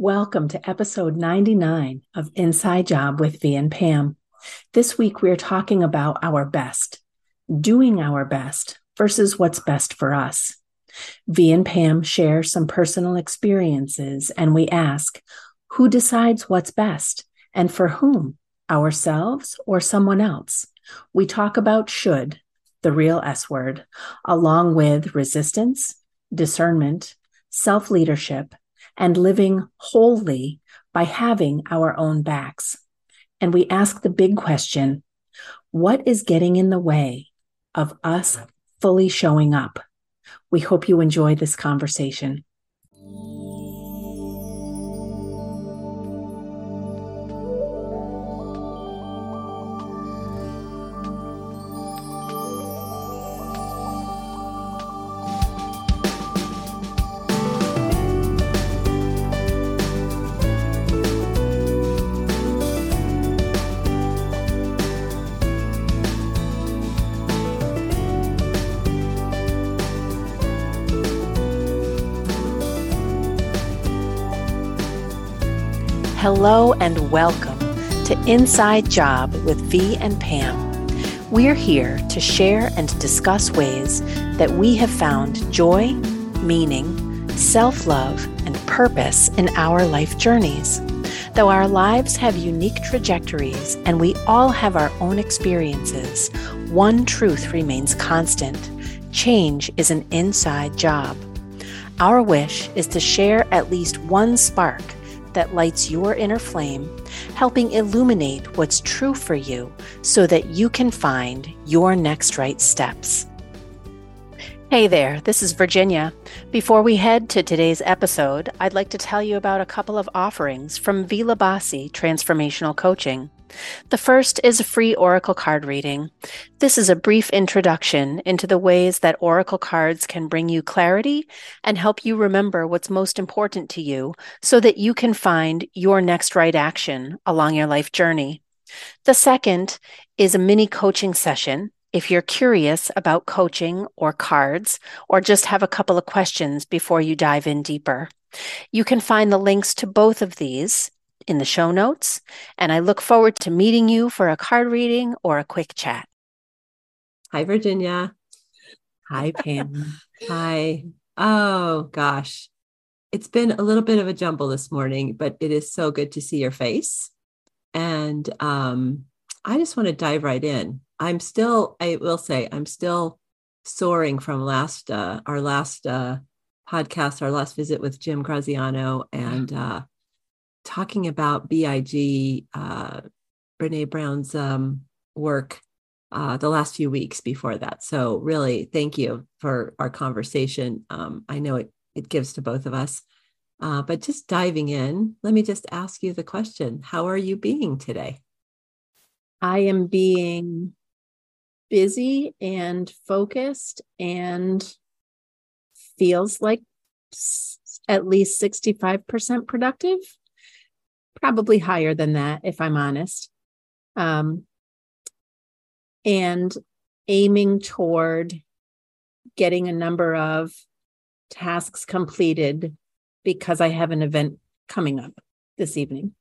Welcome to episode 99 of Inside Job with V and Pam. This week we're talking about our best, doing our best versus what's best for us. V and Pam share some personal experiences and we ask, who decides what's best and for whom, ourselves or someone else? We talk about should, the real S word, along with resistance, discernment, self leadership, and living wholly by having our own backs. And we ask the big question what is getting in the way of us fully showing up? We hope you enjoy this conversation. Hello and welcome to Inside Job with V and Pam. We're here to share and discuss ways that we have found joy, meaning, self love, and purpose in our life journeys. Though our lives have unique trajectories and we all have our own experiences, one truth remains constant change is an inside job. Our wish is to share at least one spark that lights your inner flame, helping illuminate what's true for you so that you can find your next right steps. Hey there, this is Virginia. Before we head to today's episode, I'd like to tell you about a couple of offerings from Vila Basi Transformational Coaching. The first is a free Oracle card reading. This is a brief introduction into the ways that Oracle cards can bring you clarity and help you remember what's most important to you so that you can find your next right action along your life journey. The second is a mini coaching session if you're curious about coaching or cards, or just have a couple of questions before you dive in deeper. You can find the links to both of these in the show notes, and I look forward to meeting you for a card reading or a quick chat. Hi, Virginia. Hi, Pam. Hi. Oh, gosh. It's been a little bit of a jumble this morning, but it is so good to see your face. And um, I just want to dive right in. I'm still, I will say, I'm still soaring from last, uh, our last uh, podcast, our last visit with Jim Graziano, and uh, talking about BIG, uh, Brene Brown's um, work uh, the last few weeks before that. So, really, thank you for our conversation. Um, I know it, it gives to both of us. Uh, but just diving in, let me just ask you the question How are you being today? I am being busy and focused and feels like at least 65% productive probably higher than that, if I'm honest. Um, and aiming toward getting a number of tasks completed because I have an event coming up this evening.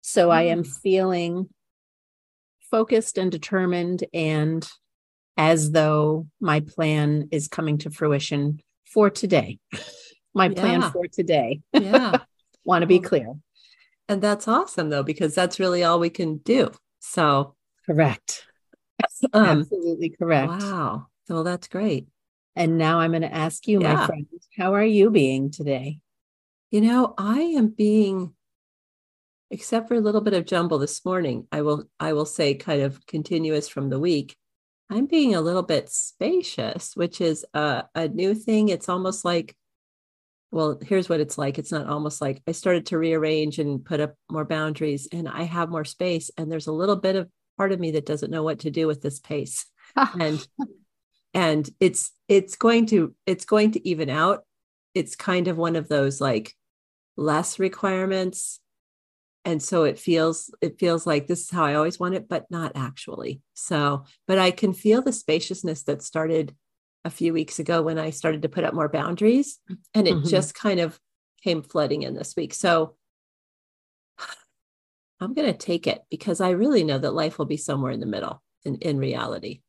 So I am mm. feeling focused and determined and as though my plan is coming to fruition for today. My plan for today. Yeah. Want to be clear. And that's awesome though, because that's really all we can do. So correct. Um, Absolutely correct. Wow. Well, that's great. And now I'm going to ask you, yeah. my friend, how are you being today? You know, I am being, except for a little bit of jumble this morning, I will, I will say kind of continuous from the week. I'm being a little bit spacious, which is a, a new thing. It's almost like well, here's what it's like. It's not almost like I started to rearrange and put up more boundaries and I have more space. And there's a little bit of part of me that doesn't know what to do with this pace. and and it's it's going to it's going to even out. It's kind of one of those like less requirements. And so it feels it feels like this is how I always want it, but not actually. So, but I can feel the spaciousness that started a few weeks ago when I started to put up more boundaries. And it mm-hmm. just kind of came flooding in this week. So I'm going to take it because I really know that life will be somewhere in the middle in, in reality.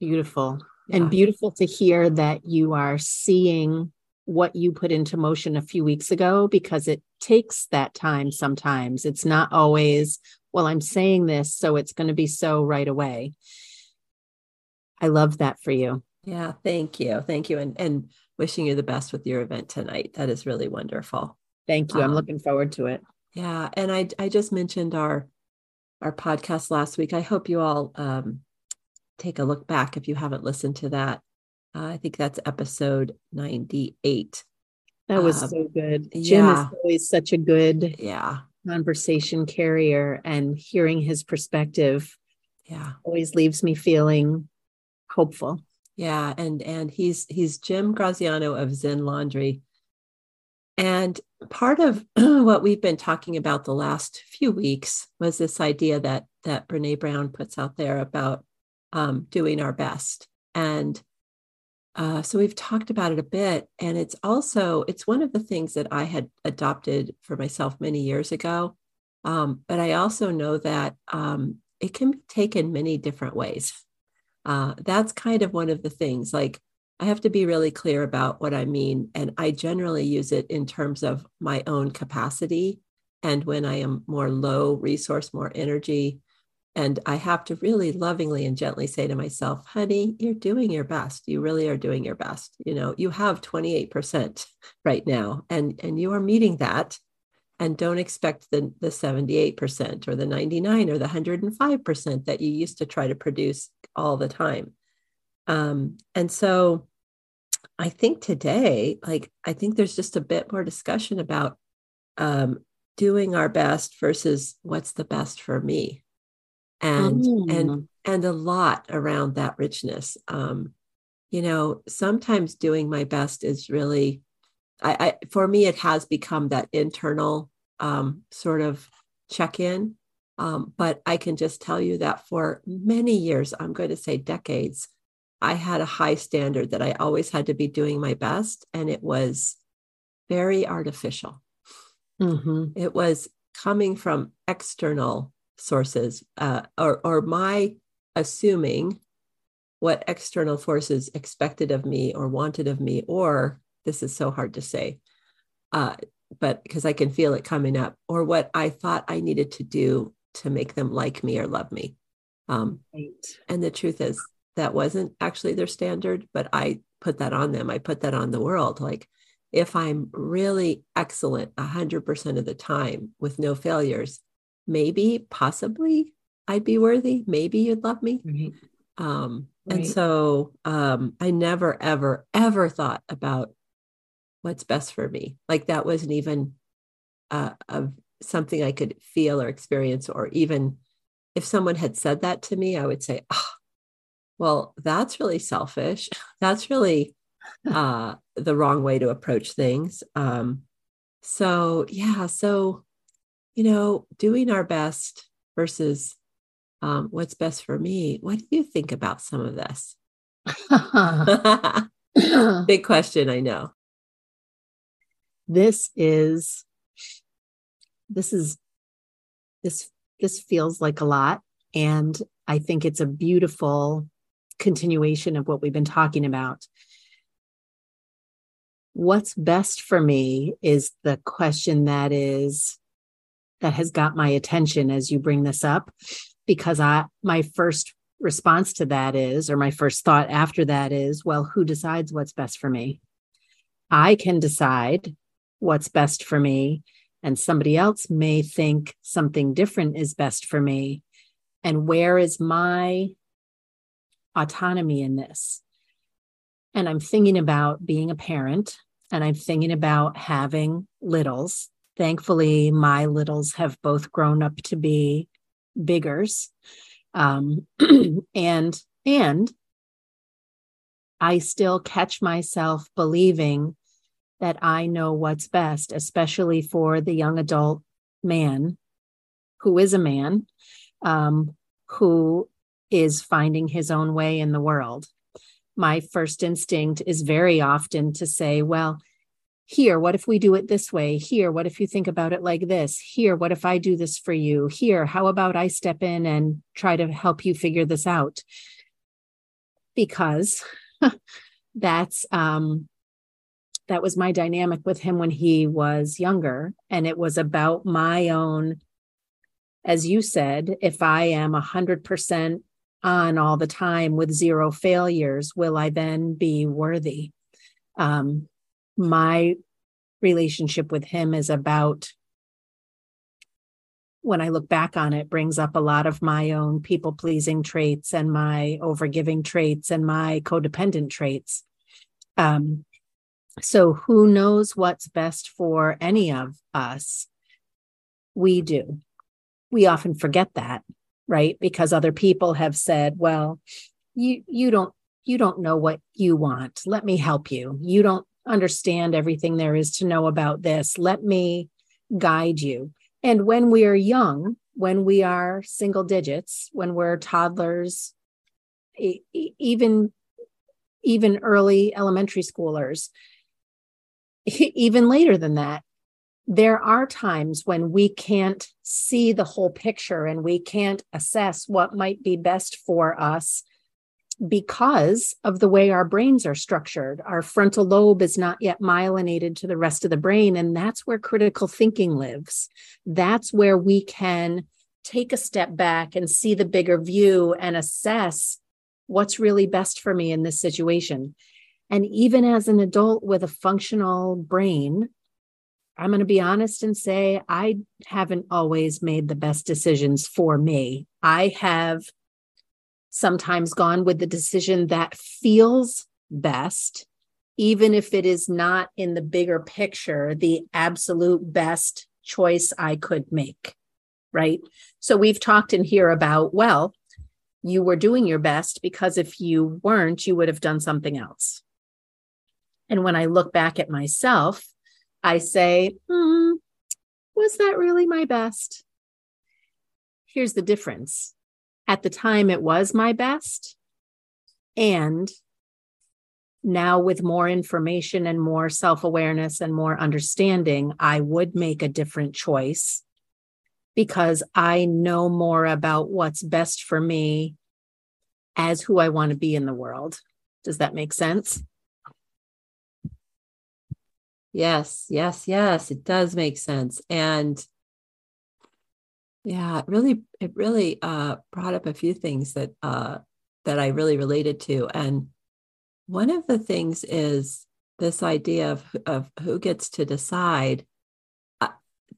Beautiful. Yeah. And beautiful to hear that you are seeing what you put into motion a few weeks ago because it takes that time sometimes. It's not always, well, I'm saying this, so it's going to be so right away. I love that for you. Yeah, thank you. Thank you. And and wishing you the best with your event tonight. That is really wonderful. Thank you. I'm um, looking forward to it. Yeah, and I I just mentioned our our podcast last week. I hope you all um, take a look back if you haven't listened to that. Uh, I think that's episode 98. That was um, so good. Jim yeah. is always such a good yeah conversation carrier and hearing his perspective yeah always leaves me feeling hopeful. Yeah, and and he's he's Jim Graziano of Zen Laundry. And part of what we've been talking about the last few weeks was this idea that that Brene Brown puts out there about um, doing our best. And uh, so we've talked about it a bit, and it's also it's one of the things that I had adopted for myself many years ago. Um, but I also know that um, it can be taken many different ways. Uh, that's kind of one of the things. Like I have to be really clear about what I mean. And I generally use it in terms of my own capacity. And when I am more low resource, more energy. And I have to really lovingly and gently say to myself, honey, you're doing your best. You really are doing your best. You know, you have 28% right now, and, and you are meeting that. And don't expect the, the 78% or the 99 or the 105% that you used to try to produce all the time. Um, and so I think today, like, I think there's just a bit more discussion about um, doing our best versus what's the best for me. And, mm. and, and a lot around that richness. Um, you know, sometimes doing my best is really, I, I for me, it has become that internal um, sort of check in. Um, but I can just tell you that for many years, I'm going to say decades, I had a high standard that I always had to be doing my best, and it was very artificial. Mm-hmm. It was coming from external sources, uh, or or my assuming what external forces expected of me or wanted of me, or this is so hard to say, uh, but because I can feel it coming up, or what I thought I needed to do to make them like me or love me. Um, right. And the truth is, that wasn't actually their standard, but I put that on them. I put that on the world. Like, if I'm really excellent 100% of the time with no failures, maybe, possibly, I'd be worthy. Maybe you'd love me. Right. Um, right. And so um, I never, ever, ever thought about what's best for me. Like, that wasn't even uh, a, something I could feel or experience, or even if someone had said that to me, I would say, oh, well, that's really selfish. That's really uh, the wrong way to approach things. Um, so, yeah, so, you know, doing our best versus um, what's best for me. What do you think about some of this? Big question, I know. This is, this is, this, this feels like a lot. And I think it's a beautiful continuation of what we've been talking about. What's best for me is the question that is that has got my attention as you bring this up because I my first response to that is or my first thought after that is well who decides what's best for me? I can decide what's best for me and somebody else may think something different is best for me and where is my autonomy in this. And I'm thinking about being a parent and I'm thinking about having littles. Thankfully, my littles have both grown up to be biggers. Um, and and I still catch myself believing that I know what's best, especially for the young adult man who is a man um, who is finding his own way in the world. My first instinct is very often to say, well, here, what if we do it this way? Here, what if you think about it like this? Here, what if I do this for you? Here, how about I step in and try to help you figure this out? Because that's um that was my dynamic with him when he was younger and it was about my own as you said if i am 100% on all the time with zero failures will i then be worthy um my relationship with him is about when I look back on it, brings up a lot of my own people pleasing traits and my overgiving traits and my codependent traits. Um, so, who knows what's best for any of us? We do. We often forget that, right? Because other people have said, well, you you don't you don't know what you want. Let me help you. You don't understand everything there is to know about this. Let me guide you. And when we are young, when we are single digits, when we're toddlers, even even early elementary schoolers, even later than that, there are times when we can't see the whole picture and we can't assess what might be best for us because of the way our brains are structured. Our frontal lobe is not yet myelinated to the rest of the brain. And that's where critical thinking lives. That's where we can take a step back and see the bigger view and assess what's really best for me in this situation. And even as an adult with a functional brain, I'm going to be honest and say I haven't always made the best decisions for me. I have sometimes gone with the decision that feels best, even if it is not in the bigger picture, the absolute best choice I could make. Right. So we've talked in here about, well, you were doing your best because if you weren't, you would have done something else. And when I look back at myself, I say, hmm, was that really my best? Here's the difference at the time it was my best. And now, with more information and more self awareness and more understanding, I would make a different choice because I know more about what's best for me as who I want to be in the world. Does that make sense? Yes, yes, yes, it does make sense. And yeah, it really it really uh, brought up a few things that uh, that I really related to, and one of the things is this idea of of who gets to decide. Uh,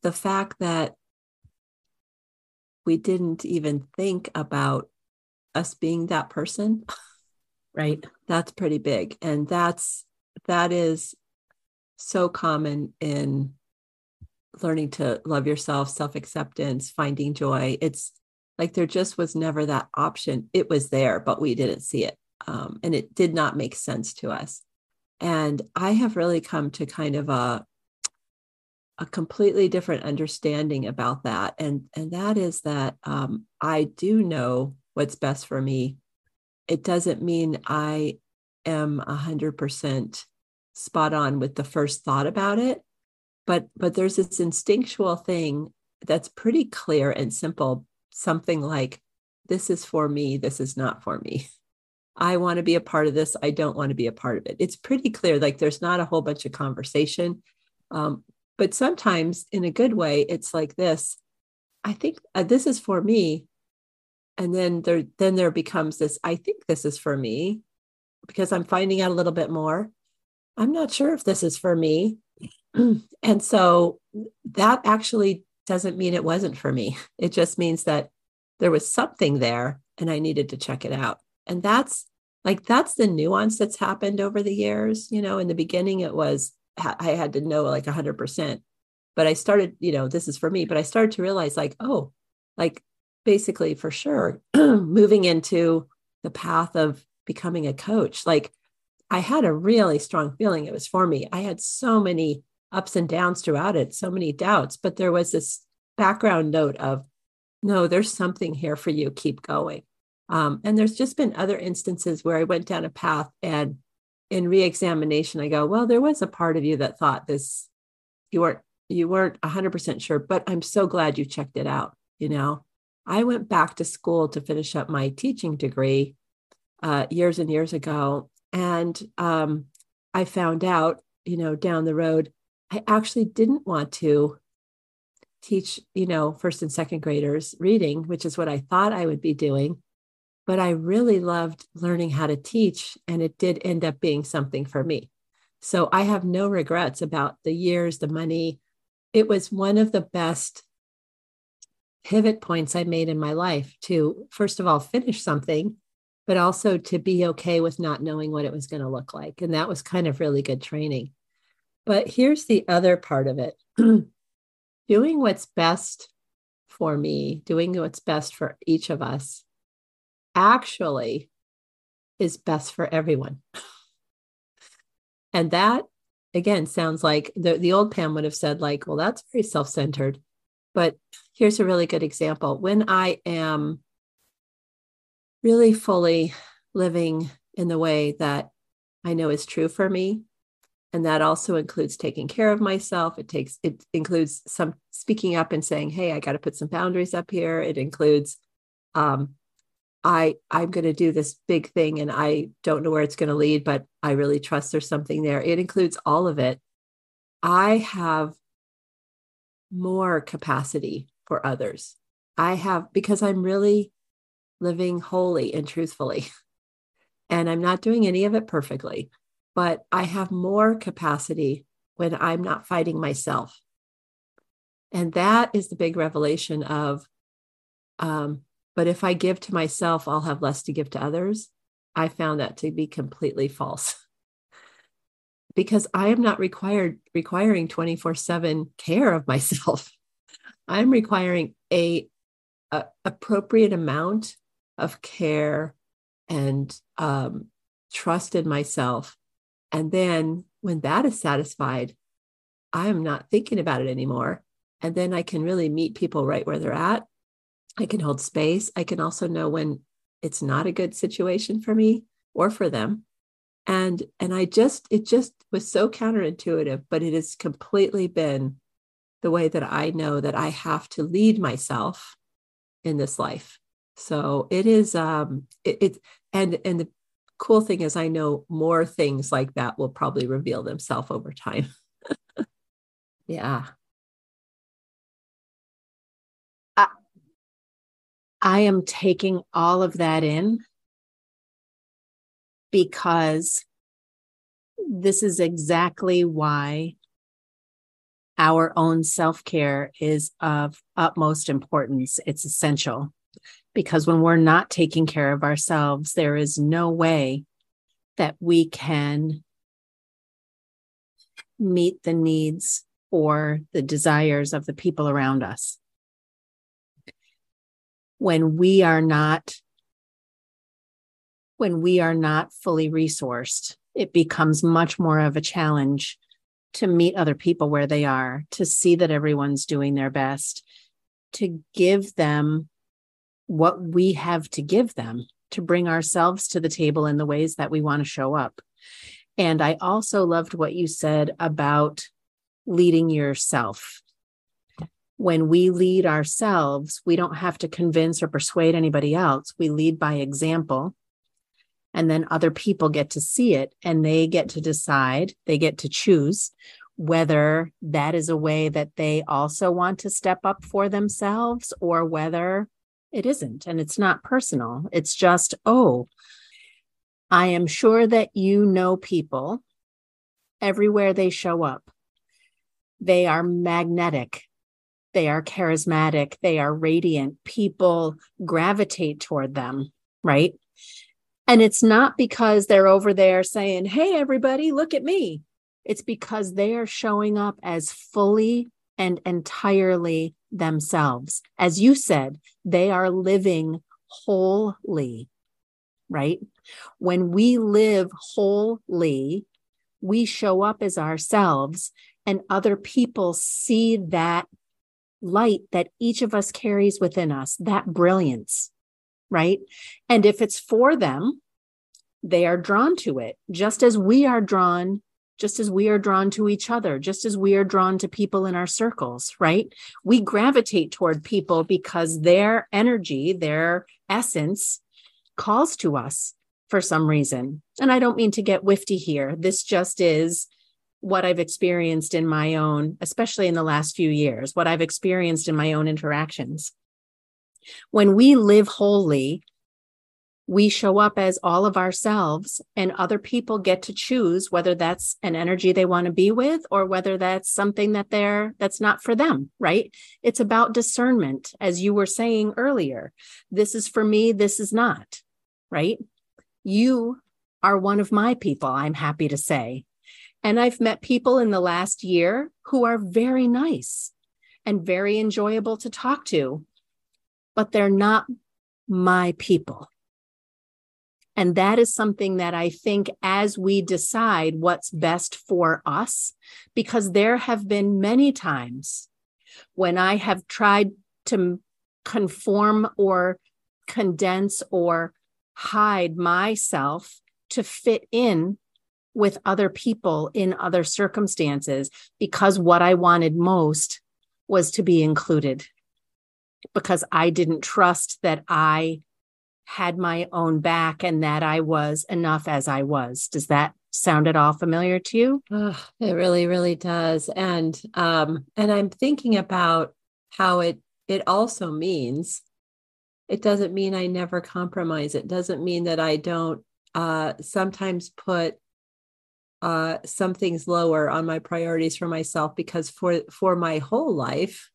the fact that we didn't even think about us being that person, right? That's pretty big, and that's that is so common in learning to love yourself, self acceptance, finding joy. It's like there just was never that option. It was there, but we didn't see it. Um, and it did not make sense to us. And I have really come to kind of a, a completely different understanding about that. And, and that is that um, I do know what's best for me. It doesn't mean I am 100% spot on with the first thought about it. But but there's this instinctual thing that's pretty clear and simple something like this is for me this is not for me. I want to be a part of this i don't want to be a part of it. It's pretty clear like there's not a whole bunch of conversation. Um, but sometimes in a good way it's like this i think uh, this is for me. And then there then there becomes this i think this is for me because i'm finding out a little bit more i'm not sure if this is for me and so that actually doesn't mean it wasn't for me. It just means that there was something there and I needed to check it out. And that's like, that's the nuance that's happened over the years. You know, in the beginning, it was, I had to know like 100%. But I started, you know, this is for me, but I started to realize like, oh, like basically for sure, moving into the path of becoming a coach, like I had a really strong feeling it was for me. I had so many ups and downs throughout it, so many doubts, but there was this background note of, no, there's something here for you. Keep going. Um, and there's just been other instances where I went down a path and in re-examination, I go, well, there was a part of you that thought this, you weren't, you weren't 100% sure, but I'm so glad you checked it out. You know, I went back to school to finish up my teaching degree uh, years and years ago. And um, I found out, you know, down the road, I actually didn't want to teach, you know, first and second graders reading, which is what I thought I would be doing. But I really loved learning how to teach, and it did end up being something for me. So I have no regrets about the years, the money. It was one of the best pivot points I made in my life to, first of all, finish something, but also to be okay with not knowing what it was going to look like. And that was kind of really good training. But here's the other part of it doing what's best for me, doing what's best for each of us actually is best for everyone. and that again sounds like the, the old Pam would have said, like, well, that's very self-centered. But here's a really good example. When I am really fully living in the way that I know is true for me, and that also includes taking care of myself. It takes it includes some speaking up and saying hey i got to put some boundaries up here. It includes um i i'm going to do this big thing and i don't know where it's going to lead but i really trust there's something there. It includes all of it. I have more capacity for others. I have because i'm really living wholly and truthfully and i'm not doing any of it perfectly but I have more capacity when I'm not fighting myself. And that is the big revelation of, um, but if I give to myself, I'll have less to give to others. I found that to be completely false because I am not required requiring 24 7 care of myself. I'm requiring a, a, appropriate amount of care and um, trust in myself and then when that is satisfied, I'm not thinking about it anymore. And then I can really meet people right where they're at. I can hold space. I can also know when it's not a good situation for me or for them. And and I just it just was so counterintuitive, but it has completely been the way that I know that I have to lead myself in this life. So it is um it, it and and the cool thing is I know more things like that will probably reveal themselves over time. yeah. I, I am taking all of that in because this is exactly why our own self care is of utmost importance. It's essential because when we're not taking care of ourselves, there is no way that we can meet the needs or the desires of the people around us. When we are not when we are not fully resourced, it becomes much more of a challenge to meet other people where they are, to see that everyone's doing their best, to give them what we have to give them to bring ourselves to the table in the ways that we want to show up. And I also loved what you said about leading yourself. When we lead ourselves, we don't have to convince or persuade anybody else. We lead by example. And then other people get to see it and they get to decide, they get to choose whether that is a way that they also want to step up for themselves or whether it isn't. And it's not personal. It's just, oh, I am sure that you know people everywhere they show up. They are magnetic. They are charismatic. They are radiant. People gravitate toward them, right? And it's not because they're over there saying, Hey, everybody, look at me. It's because they are showing up as fully and entirely themselves. As you said, they are living wholly, right? When we live wholly, we show up as ourselves, and other people see that light that each of us carries within us, that brilliance, right? And if it's for them, they are drawn to it, just as we are drawn, just as we are drawn to each other, just as we are drawn to people in our circles, right? We gravitate toward people because their energy, their essence calls to us for some reason. And I don't mean to get wifty here. This just is what I've experienced in my own, especially in the last few years, what I've experienced in my own interactions. When we live wholly, we show up as all of ourselves, and other people get to choose whether that's an energy they want to be with or whether that's something that they're that's not for them, right? It's about discernment, as you were saying earlier. This is for me, this is not, right? You are one of my people, I'm happy to say. And I've met people in the last year who are very nice and very enjoyable to talk to, but they're not my people. And that is something that I think as we decide what's best for us, because there have been many times when I have tried to conform or condense or hide myself to fit in with other people in other circumstances because what I wanted most was to be included. Because I didn't trust that I had my own back and that I was enough as I was. Does that sound at all familiar to you? Oh, it really, really does. And um, and I'm thinking about how it it also means it doesn't mean I never compromise. It doesn't mean that I don't uh, sometimes put uh, some things lower on my priorities for myself because for for my whole life,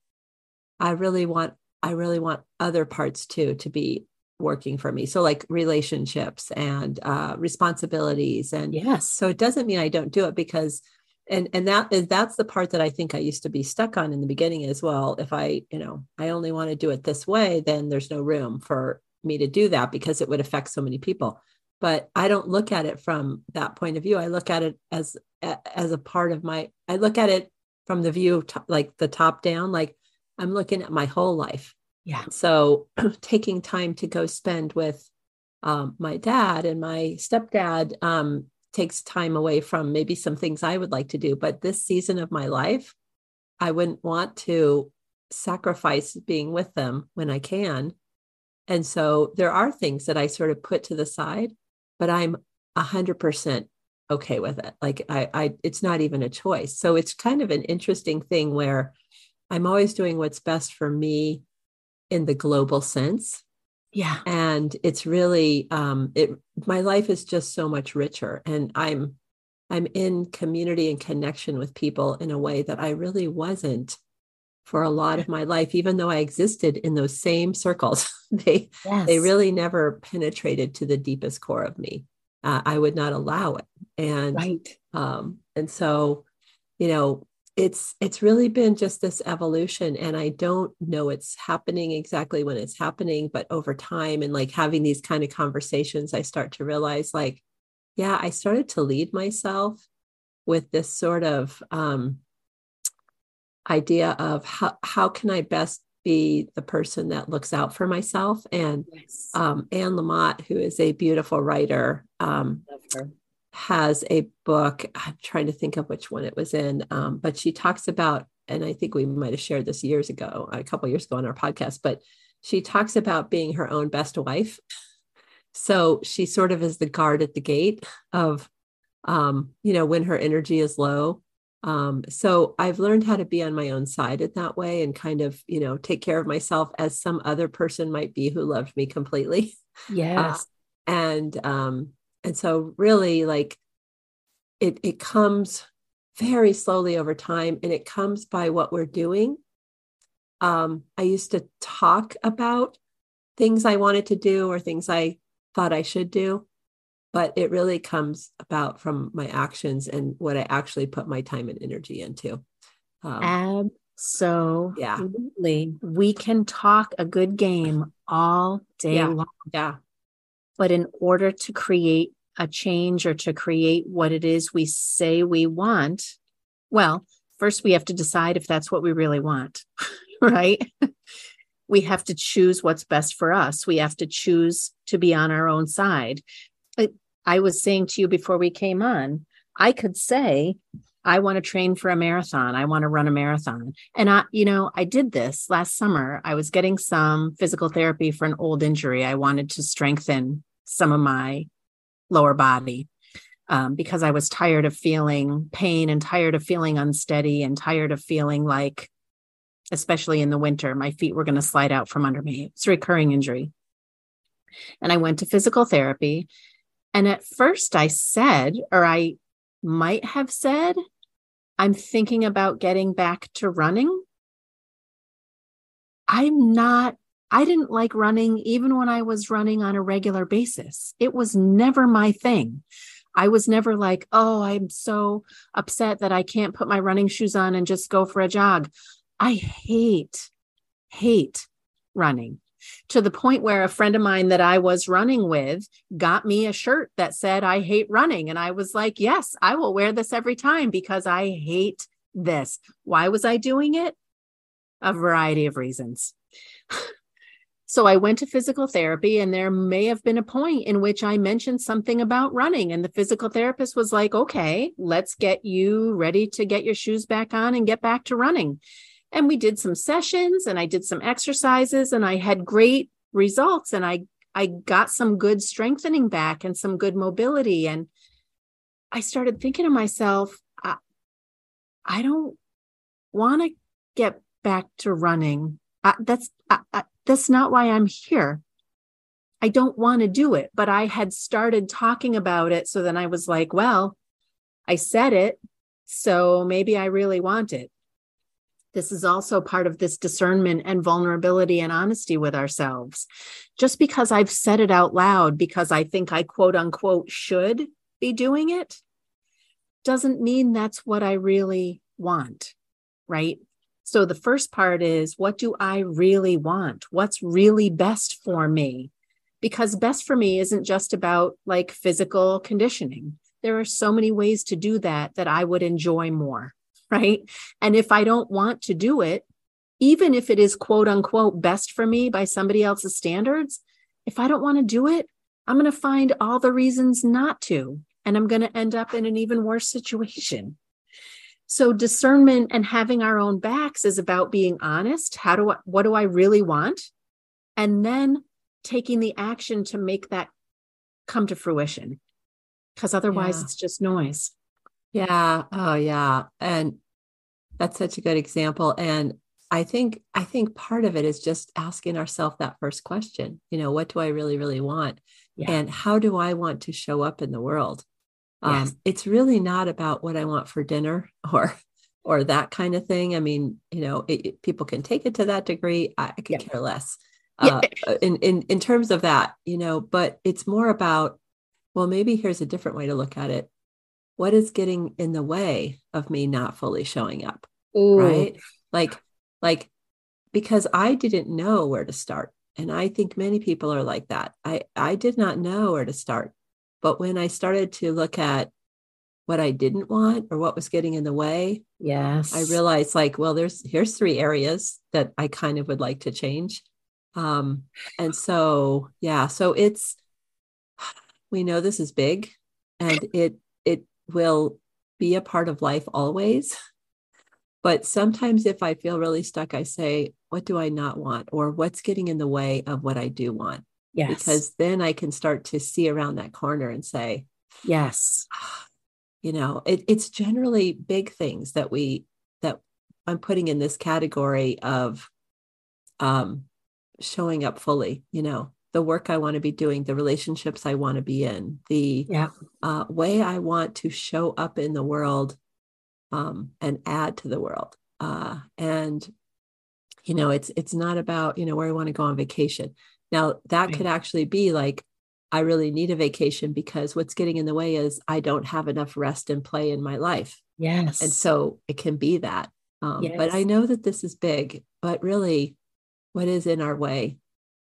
I really want I really want other parts too to be working for me. So like relationships and uh, responsibilities and yes. So it doesn't mean I don't do it because and and that is that's the part that I think I used to be stuck on in the beginning as well. If I you know I only want to do it this way, then there's no room for me to do that because it would affect so many people but I don't look at it from that point of view. I look at it as as a part of my. I look at it from the view of like the top down. Like I'm looking at my whole life. Yeah. So taking time to go spend with um, my dad and my stepdad um, takes time away from maybe some things I would like to do. But this season of my life, I wouldn't want to sacrifice being with them when I can. And so there are things that I sort of put to the side but I'm a hundred percent okay with it. Like I, I, it's not even a choice. So it's kind of an interesting thing where I'm always doing what's best for me in the global sense. Yeah. And it's really, um, it, my life is just so much richer and I'm, I'm in community and connection with people in a way that I really wasn't for a lot of my life, even though I existed in those same circles. they yes. they really never penetrated to the deepest core of me. Uh, I would not allow it, and right. um, and so, you know, it's it's really been just this evolution, and I don't know it's happening exactly when it's happening, but over time and like having these kind of conversations, I start to realize like, yeah, I started to lead myself with this sort of um, idea of how, how can I best be the person that looks out for myself. And yes. um, Anne Lamott, who is a beautiful writer, um, has a book. I'm trying to think of which one it was in, um, but she talks about, and I think we might have shared this years ago, a couple years ago on our podcast, but she talks about being her own best wife. So she sort of is the guard at the gate of, um, you know, when her energy is low, um, so I've learned how to be on my own side in that way and kind of, you know, take care of myself as some other person might be who loved me completely. Yes. Uh, and um, and so really like it it comes very slowly over time and it comes by what we're doing. Um, I used to talk about things I wanted to do or things I thought I should do but it really comes about from my actions and what I actually put my time and energy into. Um, Absolutely. Yeah. We can talk a good game all day yeah. long. Yeah. But in order to create a change or to create what it is we say we want, well, first we have to decide if that's what we really want, right? we have to choose what's best for us. We have to choose to be on our own side. I was saying to you before we came on, I could say, I want to train for a marathon. I want to run a marathon. And I, you know, I did this last summer. I was getting some physical therapy for an old injury. I wanted to strengthen some of my lower body um, because I was tired of feeling pain and tired of feeling unsteady and tired of feeling like, especially in the winter, my feet were going to slide out from under me. It's a recurring injury. And I went to physical therapy. And at first I said, or I might have said, I'm thinking about getting back to running. I'm not, I didn't like running even when I was running on a regular basis. It was never my thing. I was never like, oh, I'm so upset that I can't put my running shoes on and just go for a jog. I hate, hate running to the point where a friend of mine that I was running with got me a shirt that said, I hate running. And I was like, yes, I will wear this every time because I hate this. Why was I doing it? A variety of reasons. so I went to physical therapy, and there may have been a point in which I mentioned something about running. And the physical therapist was like, okay, let's get you ready to get your shoes back on and get back to running. And we did some sessions and I did some exercises and I had great results and I I got some good strengthening back and some good mobility and I started thinking to myself I, I don't want to get back to running. I, that's I, that's not why I'm here. I don't want to do it, but I had started talking about it so then I was like, well, I said it, so maybe I really want it. This is also part of this discernment and vulnerability and honesty with ourselves. Just because I've said it out loud because I think I quote unquote should be doing it doesn't mean that's what I really want, right? So the first part is what do I really want? What's really best for me? Because best for me isn't just about like physical conditioning. There are so many ways to do that that I would enjoy more. right? And if I don't want to do it, even if it is quote unquote best for me by somebody else's standards, if I don't want to do it, I'm going to find all the reasons not to. And I'm going to end up in an even worse situation. So discernment and having our own backs is about being honest. How do I, what do I really want? And then taking the action to make that come to fruition. Because otherwise yeah. it's just noise. Yeah. Oh, yeah. And that's such a good example. And I think I think part of it is just asking ourselves that first question. You know, what do I really, really want? Yeah. And how do I want to show up in the world? Yes. Um, it's really not about what I want for dinner or or that kind of thing. I mean, you know, it, it, people can take it to that degree. I, I could yeah. care less. Uh, in in in terms of that, you know, but it's more about well, maybe here's a different way to look at it what is getting in the way of me not fully showing up Ooh. right like like because i didn't know where to start and i think many people are like that i i did not know where to start but when i started to look at what i didn't want or what was getting in the way yes i realized like well there's here's three areas that i kind of would like to change um and so yeah so it's we know this is big and it it will be a part of life always. But sometimes if I feel really stuck, I say, what do I not want? Or what's getting in the way of what I do want? Yes. Because then I can start to see around that corner and say, yes. You know, it, it's generally big things that we, that I'm putting in this category of um, showing up fully, you know, the work I want to be doing, the relationships I want to be in, the yeah. uh, way I want to show up in the world um, and add to the world. Uh, and you know, it's it's not about you know where I want to go on vacation. Now that could actually be like I really need a vacation because what's getting in the way is I don't have enough rest and play in my life. Yes, and so it can be that. Um, yes. But I know that this is big. But really, what is in our way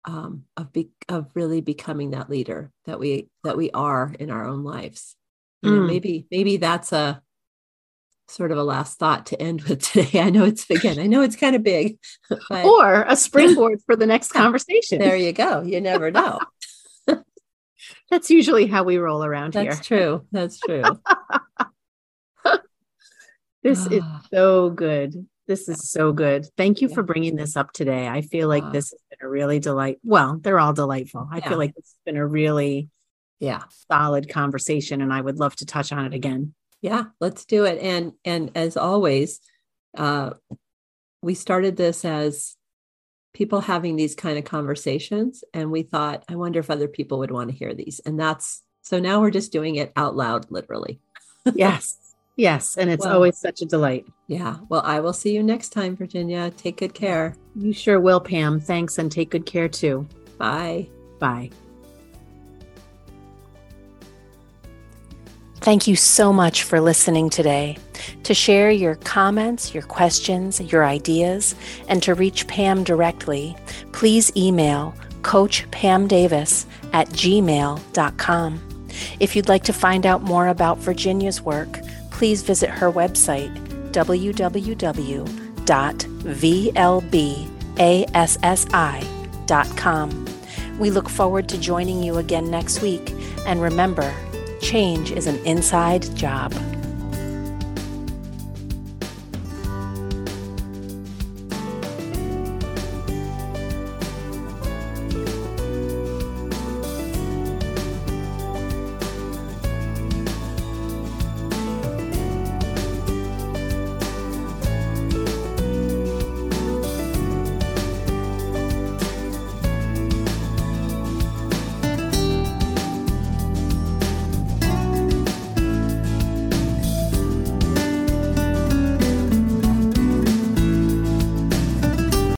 um, of be, of really becoming that leader that we that we are in our own lives. You know, mm. maybe maybe that's a sort of a last thought to end with today. I know it's again, I know it's kind of big, but, or a springboard for the next conversation. There you go. You never know. That's usually how we roll around That's here. That's true. That's true. This is Ah. so good. This is so good. Thank you for bringing this up today. I feel like Ah. this has been a really delight. Well, they're all delightful. I Yeah. feel like this has been a really yeah. solid conversation and I would love to touch on it again. Yeah, let's do it. And and as always, uh we started this as people having these kind of conversations and we thought I wonder if other people would want to hear these. And that's so now we're just doing it out loud literally. Yes. Yes. And it's Well- always such a delight. Yeah. Well, I will see you next time, Virginia. Take good care. You sure will, Pam. Thanks and take good care too. Bye. Bye. Thank you so much for listening today. To share your comments, your questions, your ideas, and to reach Pam directly, please email Coach Pam Davis at gmail.com. If you'd like to find out more about Virginia's work, please visit her website, www.vlbassi.com. We look forward to joining you again next week, and remember, change is an inside job.